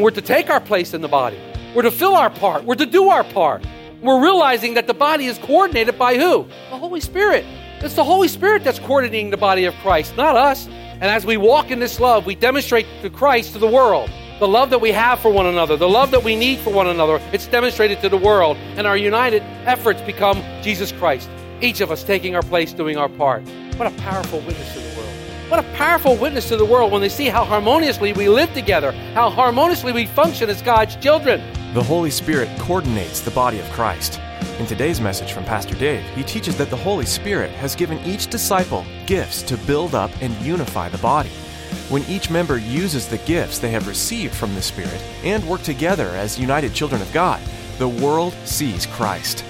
And we're to take our place in the body. We're to fill our part. We're to do our part. We're realizing that the body is coordinated by who? The Holy Spirit. It's the Holy Spirit that's coordinating the body of Christ, not us. And as we walk in this love, we demonstrate to Christ to the world. The love that we have for one another, the love that we need for one another, it's demonstrated to the world. And our united efforts become Jesus Christ. Each of us taking our place, doing our part. What a powerful witness the world. What a powerful witness to the world when they see how harmoniously we live together, how harmoniously we function as God's children. The Holy Spirit coordinates the body of Christ. In today's message from Pastor Dave, he teaches that the Holy Spirit has given each disciple gifts to build up and unify the body. When each member uses the gifts they have received from the Spirit and work together as united children of God, the world sees Christ.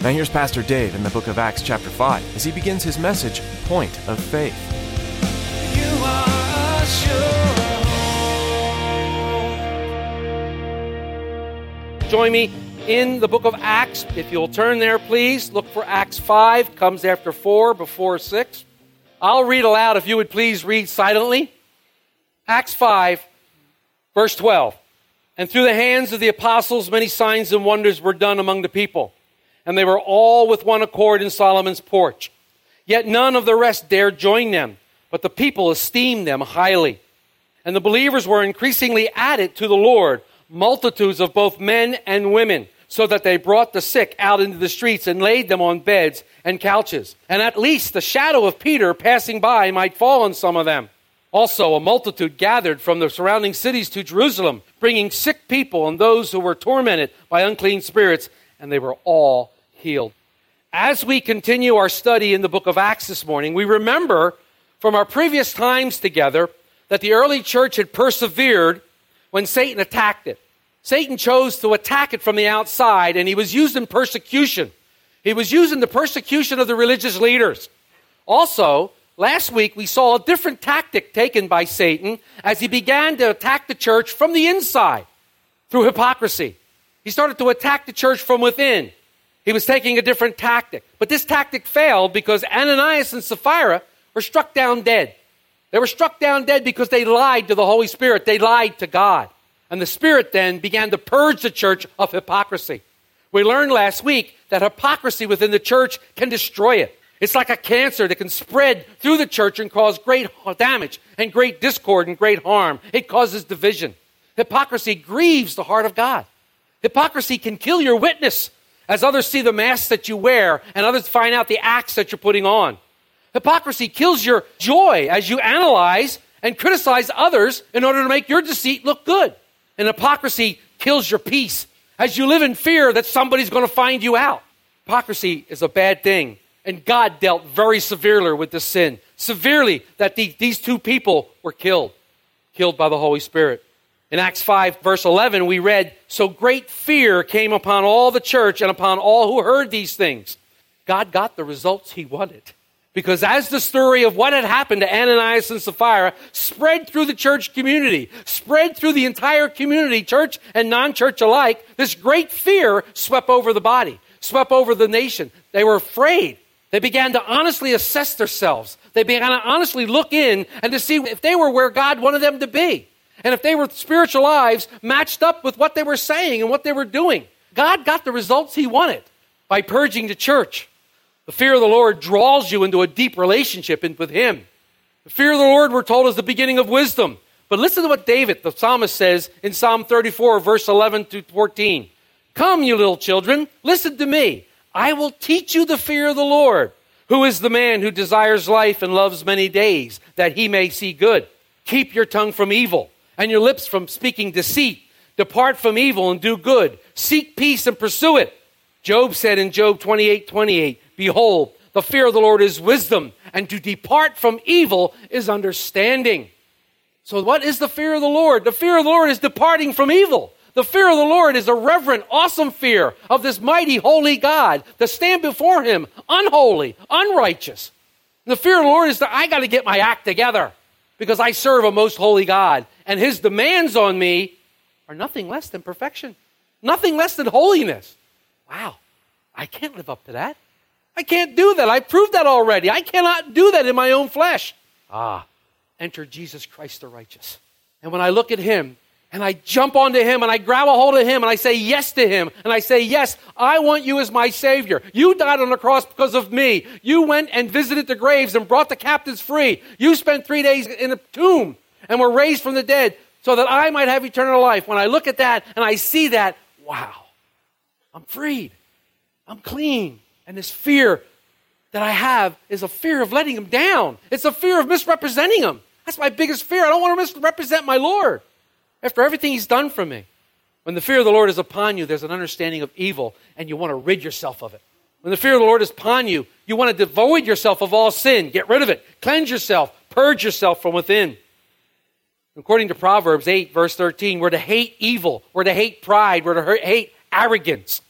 Now here's Pastor Dave in the book of Acts, chapter 5, as he begins his message, Point of Faith. Join me in the book of Acts. If you'll turn there, please. Look for Acts 5, comes after 4, before 6. I'll read aloud if you would please read silently. Acts 5, verse 12. And through the hands of the apostles, many signs and wonders were done among the people. And they were all with one accord in Solomon's porch. Yet none of the rest dared join them, but the people esteemed them highly. And the believers were increasingly added to the Lord, multitudes of both men and women, so that they brought the sick out into the streets and laid them on beds and couches. And at least the shadow of Peter passing by might fall on some of them. Also, a multitude gathered from the surrounding cities to Jerusalem, bringing sick people and those who were tormented by unclean spirits, and they were all healed. As we continue our study in the book of Acts this morning, we remember from our previous times together that the early church had persevered when Satan attacked it. Satan chose to attack it from the outside, and he was used in persecution. He was used in the persecution of the religious leaders. Also, last week we saw a different tactic taken by Satan as he began to attack the church from the inside through hypocrisy. He started to attack the church from within. He was taking a different tactic. But this tactic failed because Ananias and Sapphira were struck down dead. They were struck down dead because they lied to the Holy Spirit. They lied to God. And the Spirit then began to purge the church of hypocrisy. We learned last week that hypocrisy within the church can destroy it. It's like a cancer that can spread through the church and cause great damage and great discord and great harm. It causes division. Hypocrisy grieves the heart of God. Hypocrisy can kill your witness as others see the mask that you wear and others find out the acts that you're putting on. Hypocrisy kills your joy as you analyze and criticize others in order to make your deceit look good. And hypocrisy kills your peace as you live in fear that somebody's going to find you out. Hypocrisy is a bad thing. And God dealt very severely with this sin. Severely, that the, these two people were killed, killed by the Holy Spirit. In Acts 5, verse 11, we read, So great fear came upon all the church and upon all who heard these things. God got the results he wanted. Because as the story of what had happened to Ananias and Sapphira spread through the church community, spread through the entire community, church and non church alike, this great fear swept over the body, swept over the nation. They were afraid. They began to honestly assess themselves. They began to honestly look in and to see if they were where God wanted them to be. And if they were spiritual lives matched up with what they were saying and what they were doing. God got the results he wanted by purging the church. The fear of the Lord draws you into a deep relationship with Him. The fear of the Lord, we're told, is the beginning of wisdom. But listen to what David, the psalmist, says in Psalm 34, verse 11 to 14. Come, you little children, listen to me. I will teach you the fear of the Lord. Who is the man who desires life and loves many days, that he may see good? Keep your tongue from evil and your lips from speaking deceit. Depart from evil and do good. Seek peace and pursue it. Job said in Job 28 28, Behold, The fear of the Lord is wisdom, and to depart from evil is understanding. So, what is the fear of the Lord? The fear of the Lord is departing from evil. The fear of the Lord is a reverent, awesome fear of this mighty, holy God to stand before Him unholy, unrighteous. The fear of the Lord is that I got to get my act together because I serve a most holy God, and His demands on me are nothing less than perfection, nothing less than holiness. Wow, I can't live up to that. I can't do that. I proved that already. I cannot do that in my own flesh. Ah, enter Jesus Christ the righteous. And when I look at him and I jump onto him and I grab a hold of him and I say yes to him and I say, Yes, I want you as my Savior. You died on the cross because of me. You went and visited the graves and brought the captives free. You spent three days in a tomb and were raised from the dead so that I might have eternal life. When I look at that and I see that, wow, I'm freed. I'm clean. And this fear that I have is a fear of letting him down. It's a fear of misrepresenting him. That's my biggest fear. I don't want to misrepresent my Lord after everything he's done for me. When the fear of the Lord is upon you, there's an understanding of evil, and you want to rid yourself of it. When the fear of the Lord is upon you, you want to devoid yourself of all sin, get rid of it, cleanse yourself, purge yourself from within. According to Proverbs 8, verse 13, we're to hate evil, we're to hate pride, we're to hate arrogance.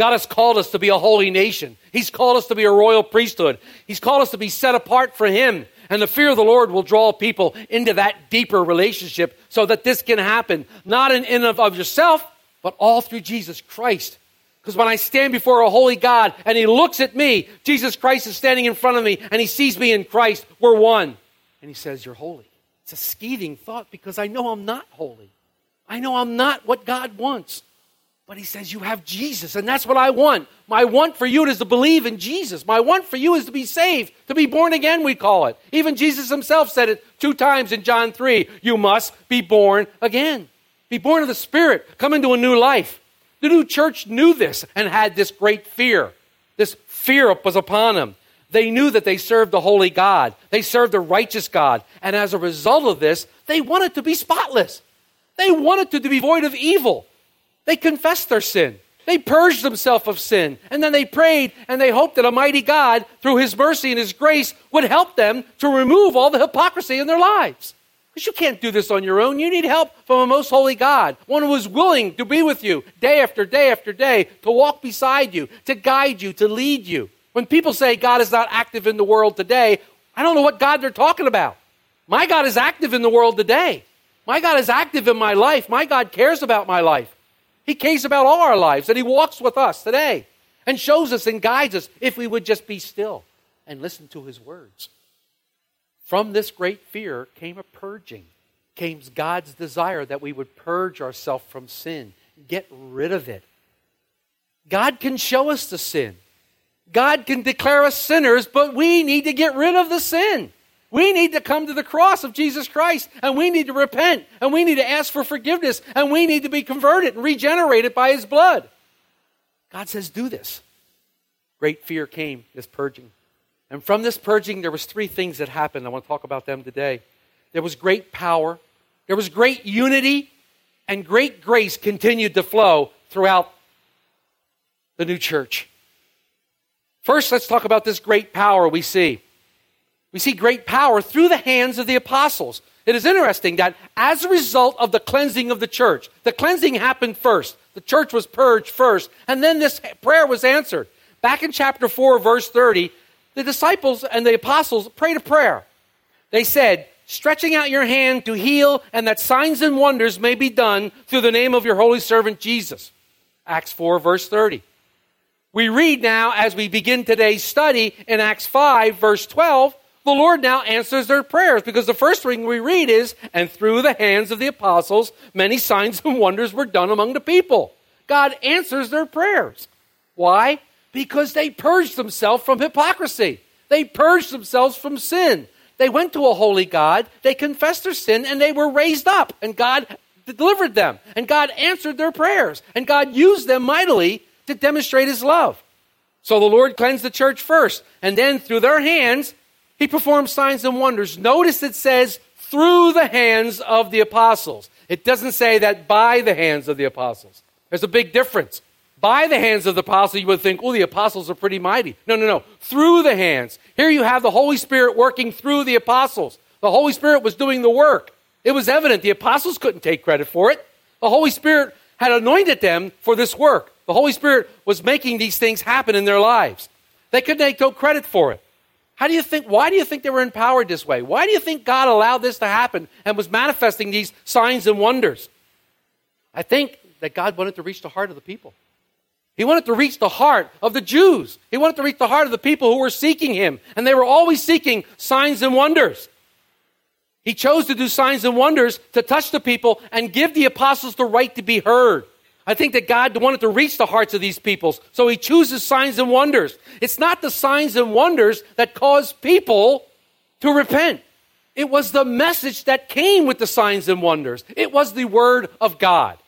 God has called us to be a holy nation. He's called us to be a royal priesthood. He's called us to be set apart for Him. And the fear of the Lord will draw people into that deeper relationship so that this can happen, not in and of, of yourself, but all through Jesus Christ. Because when I stand before a holy God and He looks at me, Jesus Christ is standing in front of me and He sees me in Christ. We're one. And He says, You're holy. It's a scathing thought because I know I'm not holy. I know I'm not what God wants. But he says, You have Jesus, and that's what I want. My want for you is to believe in Jesus. My want for you is to be saved, to be born again, we call it. Even Jesus himself said it two times in John 3 You must be born again. Be born of the Spirit, come into a new life. The new church knew this and had this great fear. This fear was upon them. They knew that they served the holy God, they served the righteous God. And as a result of this, they wanted to be spotless. They wanted to be void of evil. They confessed their sin. They purged themselves of sin. And then they prayed and they hoped that a mighty God, through His mercy and His grace, would help them to remove all the hypocrisy in their lives. Because you can't do this on your own. You need help from a most holy God, one who is willing to be with you day after day after day, to walk beside you, to guide you, to lead you. When people say God is not active in the world today, I don't know what God they're talking about. My God is active in the world today. My God is active in my life. My God cares about my life. He cares about all our lives, and He walks with us today and shows us and guides us if we would just be still and listen to His words. From this great fear came a purging, came God's desire that we would purge ourselves from sin, get rid of it. God can show us the sin. God can declare us sinners, but we need to get rid of the sin. We need to come to the cross of Jesus Christ and we need to repent and we need to ask for forgiveness and we need to be converted and regenerated by His blood. God says, do this. Great fear came, this purging. And from this purging, there was three things that happened. I want to talk about them today. There was great power, there was great unity, and great grace continued to flow throughout the new church. First, let's talk about this great power we see. We see great power through the hands of the apostles. It is interesting that as a result of the cleansing of the church, the cleansing happened first. The church was purged first, and then this prayer was answered. Back in chapter 4, verse 30, the disciples and the apostles prayed a prayer. They said, Stretching out your hand to heal, and that signs and wonders may be done through the name of your holy servant Jesus. Acts 4, verse 30. We read now, as we begin today's study in Acts 5, verse 12, the Lord now answers their prayers because the first thing we read is, and through the hands of the apostles, many signs and wonders were done among the people. God answers their prayers. Why? Because they purged themselves from hypocrisy. They purged themselves from sin. They went to a holy God, they confessed their sin, and they were raised up, and God delivered them, and God answered their prayers, and God used them mightily to demonstrate his love. So the Lord cleansed the church first, and then through their hands, he performed signs and wonders. Notice it says through the hands of the apostles. It doesn't say that by the hands of the apostles. There's a big difference. by the hands of the apostles, you would think, oh, the apostles are pretty mighty. No, no, no. Through the hands. Here you have the Holy Spirit working through the apostles. The Holy Spirit was doing the work. It was evident. The apostles couldn't take credit for it. The Holy Spirit had anointed them for this work. The Holy Spirit was making these things happen in their lives. They couldn't take no credit for it. How do you think, why do you think they were empowered this way? Why do you think God allowed this to happen and was manifesting these signs and wonders? I think that God wanted to reach the heart of the people. He wanted to reach the heart of the Jews. He wanted to reach the heart of the people who were seeking him, and they were always seeking signs and wonders. He chose to do signs and wonders to touch the people and give the apostles the right to be heard. I think that God wanted to reach the hearts of these peoples, so he chooses signs and wonders. It's not the signs and wonders that cause people to repent. It was the message that came with the signs and wonders. It was the word of God.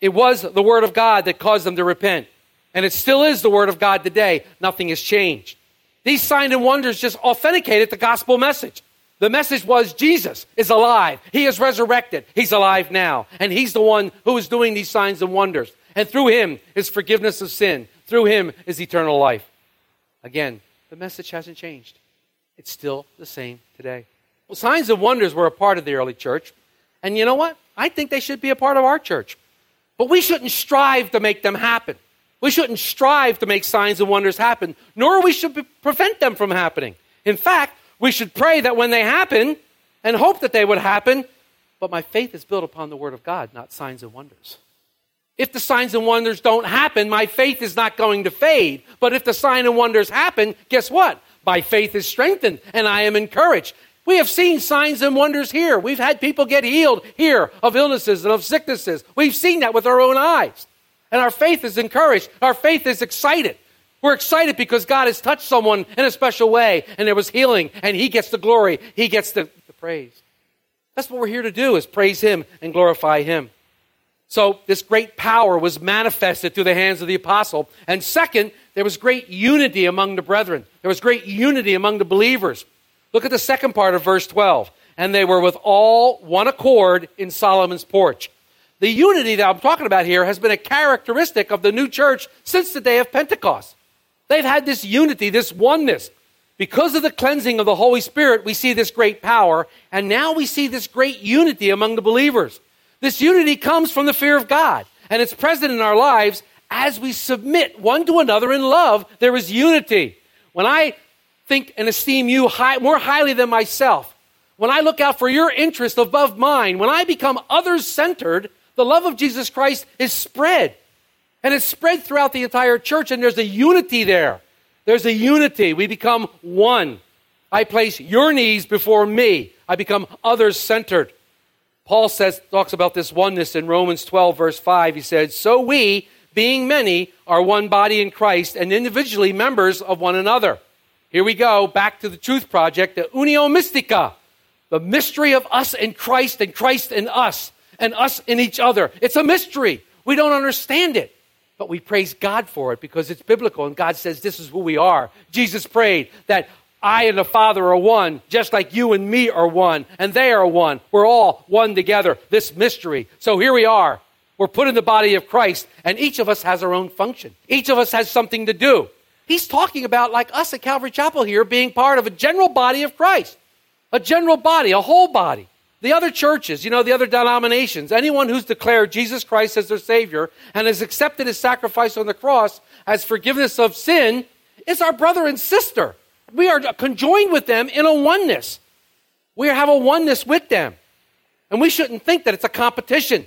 It was the word of God that caused them to repent. And it still is the word of God today. Nothing has changed. These signs and wonders just authenticated the gospel message. The message was Jesus is alive. He is resurrected. He's alive now. And He's the one who is doing these signs and wonders. And through Him is forgiveness of sin. Through Him is eternal life. Again, the message hasn't changed. It's still the same today. Well, signs and wonders were a part of the early church. And you know what? I think they should be a part of our church. But we shouldn't strive to make them happen. We shouldn't strive to make signs and wonders happen, nor we should prevent them from happening. In fact, we should pray that when they happen and hope that they would happen, but my faith is built upon the Word of God, not signs and wonders. If the signs and wonders don't happen, my faith is not going to fade. But if the sign and wonders happen, guess what? My faith is strengthened and I am encouraged. We have seen signs and wonders here. We've had people get healed here of illnesses and of sicknesses. We've seen that with our own eyes. And our faith is encouraged. Our faith is excited. We're excited because God has touched someone in a special way and there was healing and he gets the glory. He gets the, the praise. That's what we're here to do is praise him and glorify him. So this great power was manifested through the hands of the apostle. And second, there was great unity among the brethren. There was great unity among the believers. Look at the second part of verse 12. And they were with all one accord in Solomon's porch. The unity that I'm talking about here has been a characteristic of the new church since the day of Pentecost. They've had this unity, this oneness. Because of the cleansing of the Holy Spirit, we see this great power, and now we see this great unity among the believers. This unity comes from the fear of God, and it's present in our lives as we submit one to another in love. There is unity. When I think and esteem you high, more highly than myself, when I look out for your interest above mine, when I become others centered, the love of Jesus Christ is spread. And it's spread throughout the entire church, and there's a unity there. There's a unity. We become one. I place your needs before me. I become others centered. Paul says, talks about this oneness in Romans 12, verse 5. He said, So we, being many, are one body in Christ and individually members of one another. Here we go, back to the Truth Project, the Unio Mystica, the mystery of us in Christ and Christ in us and us in each other. It's a mystery. We don't understand it but we praise God for it because it's biblical and God says this is who we are. Jesus prayed that I and the Father are one, just like you and me are one, and they are one. We're all one together, this mystery. So here we are. We're put in the body of Christ, and each of us has our own function. Each of us has something to do. He's talking about, like us at Calvary Chapel here, being part of a general body of Christ, a general body, a whole body. The other churches, you know, the other denominations, anyone who's declared Jesus Christ as their Savior and has accepted His sacrifice on the cross as forgiveness of sin is our brother and sister. We are conjoined with them in a oneness. We have a oneness with them. And we shouldn't think that it's a competition.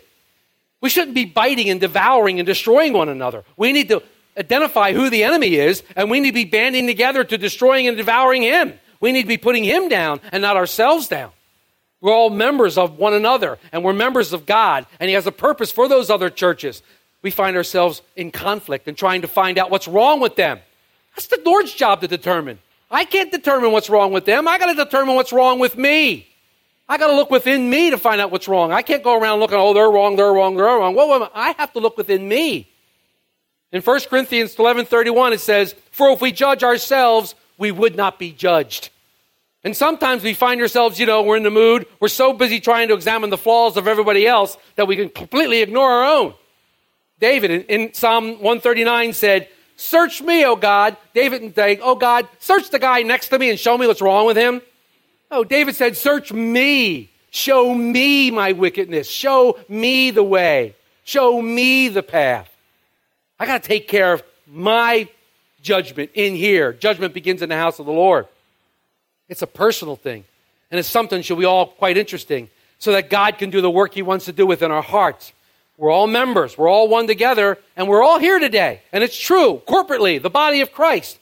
We shouldn't be biting and devouring and destroying one another. We need to identify who the enemy is, and we need to be banding together to destroying and devouring him. We need to be putting him down and not ourselves down. We're all members of one another, and we're members of God, and He has a purpose for those other churches. We find ourselves in conflict and trying to find out what's wrong with them. That's the Lord's job to determine. I can't determine what's wrong with them. I got to determine what's wrong with me. I got to look within me to find out what's wrong. I can't go around looking, oh, they're wrong, they're wrong, they're wrong. Well, I have to look within me. In 1 Corinthians 11:31 it says, "For if we judge ourselves, we would not be judged." And sometimes we find ourselves, you know, we're in the mood, we're so busy trying to examine the flaws of everybody else that we can completely ignore our own. David in, Psalm 139 said, Search me, O God. David didn't say, Oh God, search the guy next to me and show me what's wrong with him. Oh, David said, Search me. Show me my wickedness. Show me the way. Show me the path. I got to take care of my judgment in here. Judgment begins in the house of the Lord. It's a personal thing. And it's something should be all quite interesting so that God can do the work he wants to do within our hearts. We're all members. We're all one together, and we're all here today. And it's true, corporately, the body of Christ.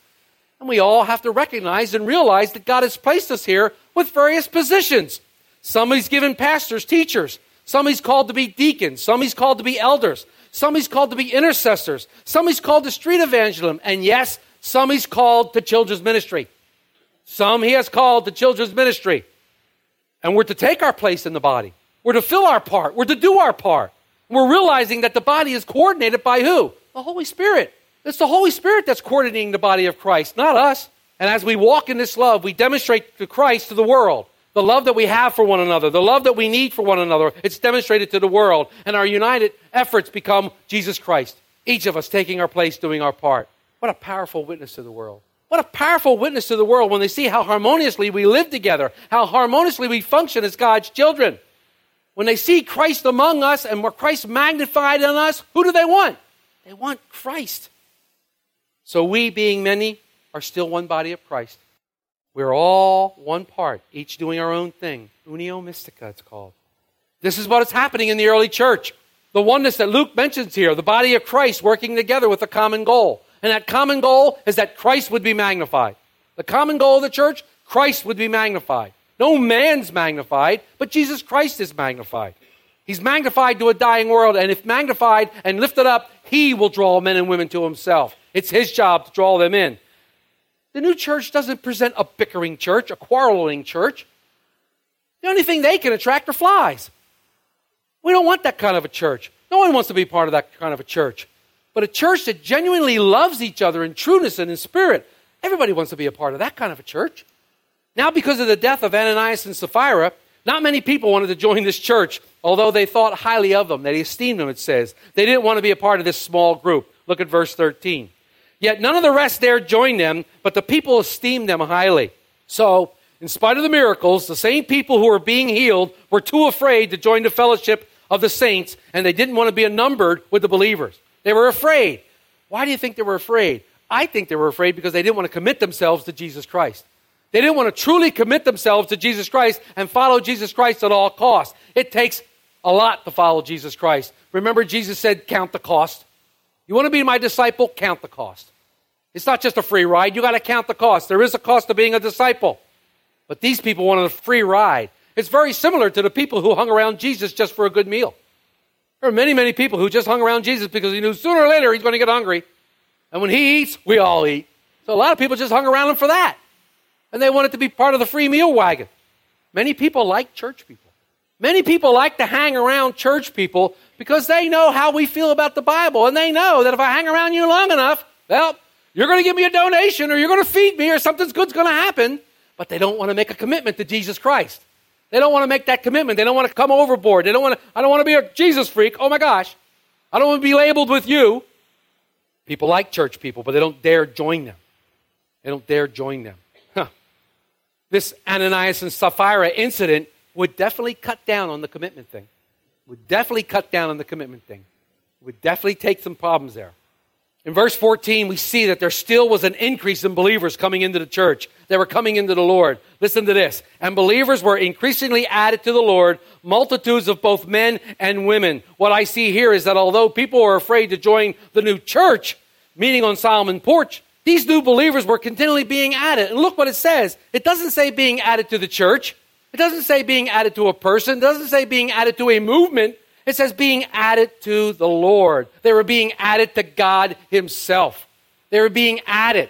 And we all have to recognize and realize that God has placed us here with various positions. Some he's given pastors, teachers. Some he's called to be deacons. Some he's called to be elders. Some he's called to be intercessors. Some he's called to street evangelism. And yes, some he's called to children's ministry. Some he has called to children's ministry. And we're to take our place in the body. We're to fill our part. We're to do our part. We're realizing that the body is coordinated by who? The Holy Spirit. It's the Holy Spirit that's coordinating the body of Christ, not us. And as we walk in this love, we demonstrate to Christ to the world. The love that we have for one another, the love that we need for one another, it's demonstrated to the world. And our united efforts become Jesus Christ. Each of us taking our place, doing our part. What a powerful witness to the world. What a powerful witness to the world when they see how harmoniously we live together, how harmoniously we function as God's children. When they see Christ among us and Christ magnified in us, who do they want? They want Christ. So we, being many, are still one body of Christ. We're all one part, each doing our own thing. Unio mystica, it's called. This is what is happening in the early church. The oneness that Luke mentions here, the body of Christ working together with a common goal. And that common goal is that Christ would be magnified. The common goal of the church, Christ would be magnified. No man's magnified, but Jesus Christ is magnified. He's magnified to a dying world, and if magnified and lifted up, he will draw men and women to himself. It's his job to draw them in. The new church doesn't present a bickering church, a quarreling church. The only thing they can attract are flies. We don't want that kind of a church. No one wants to be part of that kind of a church. But a church that genuinely loves each other in trueness and in spirit, everybody wants to be a part of that kind of a church. Now, because of the death of Ananias and Sapphira, not many people wanted to join this church, although they thought highly of them. They esteemed them, it says. They didn't want to be a part of this small group. Look at verse 13. Yet none of the rest there joined them, but the people esteemed them highly. So, in spite of the miracles, the same people who were being healed were too afraid to join the fellowship of the saints, and they didn't want to be numbered with the believers. They were afraid. Why do you think they were afraid? I think they were afraid because they didn't want to commit themselves to Jesus Christ. They didn't want to truly commit themselves to Jesus Christ and follow Jesus Christ at all costs. It takes a lot to follow Jesus Christ. Remember, Jesus said, Count the cost. You want to be my disciple? Count the cost. It's not just a free ride. You got to count the cost. There is a cost to being a disciple. But these people wanted a free ride. It's very similar to the people who hung around Jesus just for a good meal. There are many, many people who just hung around Jesus because he knew sooner or later he's going to get hungry. And when he eats, we all eat. So a lot of people just hung around him for that and they wanted to be part of the free meal wagon. Many people like church people. Many people like to hang around church people because they know how we feel about the Bible, and they know that if I hang around you long enough, well, you're going to give me a donation or you're going to feed me or something's good's going to happen. But they don't want to make a commitment to Jesus Christ. They don't want to make that commitment. They don't want to come overboard. They don't want to, I don't want to be a Jesus freak. Oh my gosh. I don't want to be labeled with you. People like church people, but they don't dare join them. They don't dare join them Huh. this Ananias and Sapphira incident would definitely cut down on the commitment thing. Would definitely cut down on the commitment thing. Would definitely take some problems there. In verse 14, we see that there still was an increase in believers coming into the church. They were coming into the Lord. Listen to this. And believers were increasingly added to the Lord, multitudes of both men and women. What I see here is that although people were afraid to join the new church, meeting on Solomon Porch, these new believers were continually being added. And look what it says. It doesn't say being added to the church. It doesn't say being added to a person. It doesn't say being added to a movement. It says being added to the Lord. They were being added to God Himself. They were being added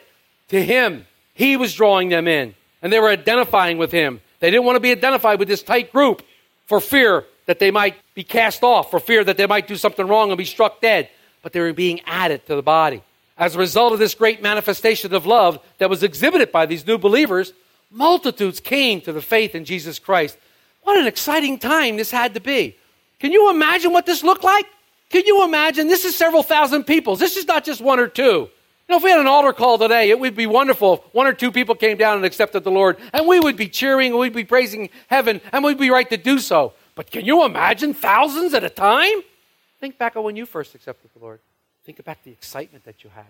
to Him. He was drawing them in, and they were identifying with Him. They didn't want to be identified with this tight group for fear that they might be cast off, for fear that they might do something wrong and be struck dead. But they were being added to the body. As a result of this great manifestation of love that was exhibited by these new believers, multitudes came to the faith in Jesus Christ. What an exciting time this had to be. Can you imagine what this looked like? Can you imagine? This is several thousand people. This is not just one or two. You know, if we had an altar call today, it would be wonderful if one or two people came down and accepted the Lord, and we would be cheering, and we'd be praising heaven, and we'd be right to do so. But can you imagine thousands at a time? Think back on when you first accepted the Lord. Think about the excitement that you had.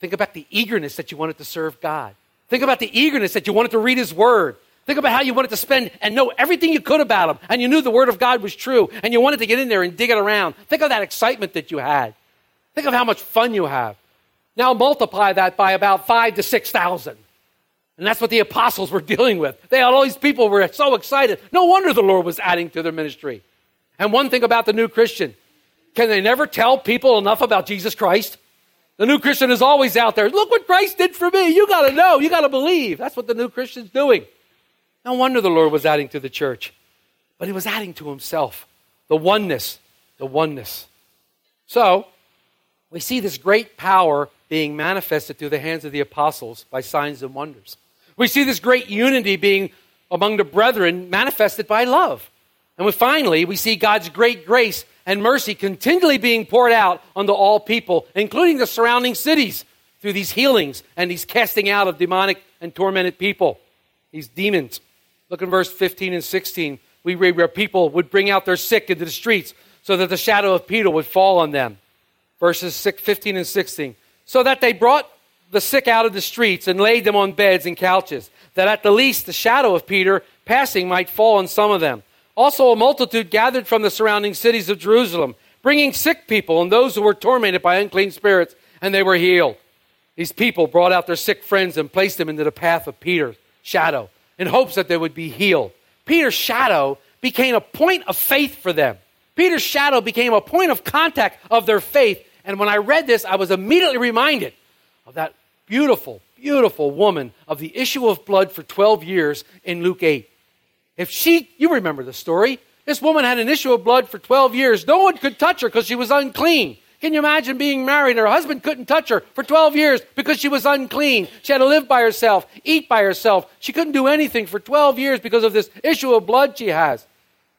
Think about the eagerness that you wanted to serve God. Think about the eagerness that you wanted to read His Word. Think about how you wanted to spend and know everything you could about Him, and you knew the Word of God was true, and you wanted to get in there and dig it around. Think of that excitement that you had. Think of how much fun you have. Now multiply that by about five to 6,000. And that's what the apostles were dealing with. They had all these people were so excited. No wonder the Lord was adding to their ministry. And one thing about the new Christian, can they never tell people enough about Jesus Christ? The new Christian is always out there. Look what Christ did for me. You got to know. You got to believe. That's what the new Christian's doing. No wonder the Lord was adding to the church. But he was adding to himself. The oneness. The oneness. So, we see this great power being manifested through the hands of the apostles by signs and wonders. We see this great unity being among the brethren manifested by love. And we finally, we see God's great grace and mercy continually being poured out onto all people, including the surrounding cities, through these healings and these casting out of demonic and tormented people, these demons. Look in verse 15 and 16. We read where people would bring out their sick into the streets so that the shadow of Peter would fall on them. Verses 15 and 16. So that they brought the sick out of the streets and laid them on beds and couches, that at the least the shadow of Peter passing might fall on some of them. Also, a multitude gathered from the surrounding cities of Jerusalem, bringing sick people and those who were tormented by unclean spirits, and they were healed. These people brought out their sick friends and placed them into the path of Peter's shadow in hopes that they would be healed. Peter's shadow became a point of faith for them. Peter's shadow became a point of contact of their faith. And when I read this, I was immediately reminded of that beautiful, beautiful woman of the issue of blood for 12 years in Luke 8. If she, you remember the story, this woman had an issue of blood for 12 years. No one could touch her because she was unclean. Can you imagine being married? Her husband couldn't touch her for 12 years because she was unclean. She had to live by herself, eat by herself. She couldn't do anything for 12 years because of this issue of blood she has.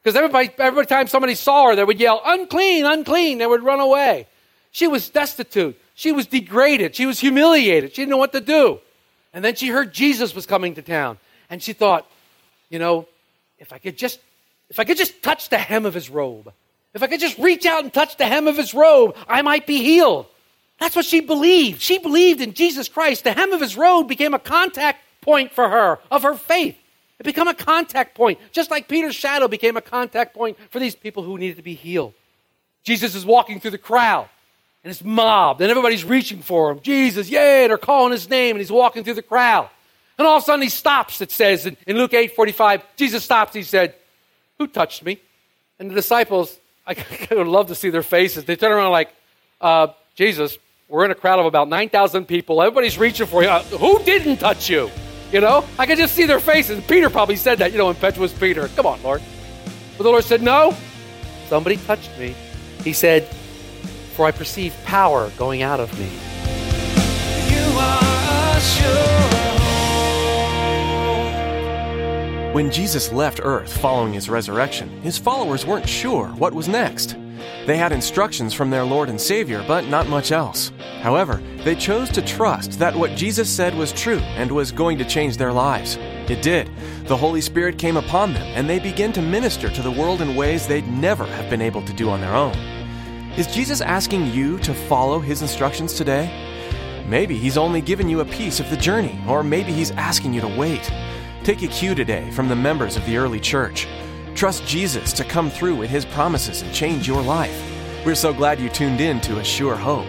Because everybody, every time somebody saw her, they would yell, unclean, unclean. They would run away. She was destitute. She was degraded. She was humiliated. She didn't know what to do. And then she heard Jesus was coming to town. And she thought, you know, if I could just if I could just touch the hem of his robe, if I could just reach out and touch the hem of his robe, I might be healed. That's what she believed. She believed in Jesus Christ. The hem of his robe became a contact point for her of her faith. It became a contact point, just like Peter's shadow became a contact point for these people who needed to be healed. Jesus is walking through the crowd, and it's mobbed, and everybody's reaching for him. Jesus, yay, they're calling his name, and he's walking through the crowd. And all of a sudden he stops, it says in, in Luke 8 45. Jesus stops, he said, Who touched me? And the disciples, I would love to see their faces. They turn around like, uh, Jesus, we're in a crowd of about 9,000 people. Everybody's reaching for you. Uh, Who didn't touch you? You know? I could just see their faces. Peter probably said that, you know, impetuous Peter. Come on, Lord. But the Lord said, No, somebody touched me. He said, For I perceive power going out of me. You are a When Jesus left earth following his resurrection, his followers weren't sure what was next. They had instructions from their Lord and Savior, but not much else. However, they chose to trust that what Jesus said was true and was going to change their lives. It did. The Holy Spirit came upon them, and they began to minister to the world in ways they'd never have been able to do on their own. Is Jesus asking you to follow his instructions today? Maybe he's only given you a piece of the journey, or maybe he's asking you to wait. Take a cue today from the members of the early church. Trust Jesus to come through with his promises and change your life. We're so glad you tuned in to A Sure Hope.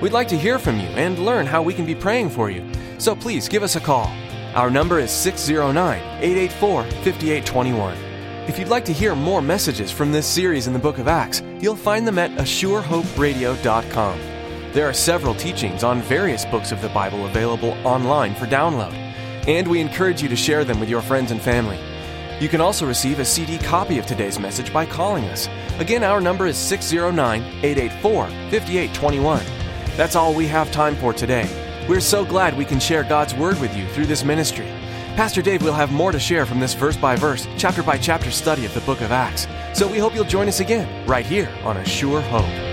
We'd like to hear from you and learn how we can be praying for you. So please give us a call. Our number is 609 884 5821. If you'd like to hear more messages from this series in the book of Acts, you'll find them at ASureHoperadio.com. There are several teachings on various books of the Bible available online for download, and we encourage you to share them with your friends and family. You can also receive a CD copy of today's message by calling us. Again, our number is 609 884 5821. That's all we have time for today. We're so glad we can share God's Word with you through this ministry. Pastor Dave will have more to share from this verse by verse, chapter by chapter study of the book of Acts. So we hope you'll join us again, right here on A Sure Hope.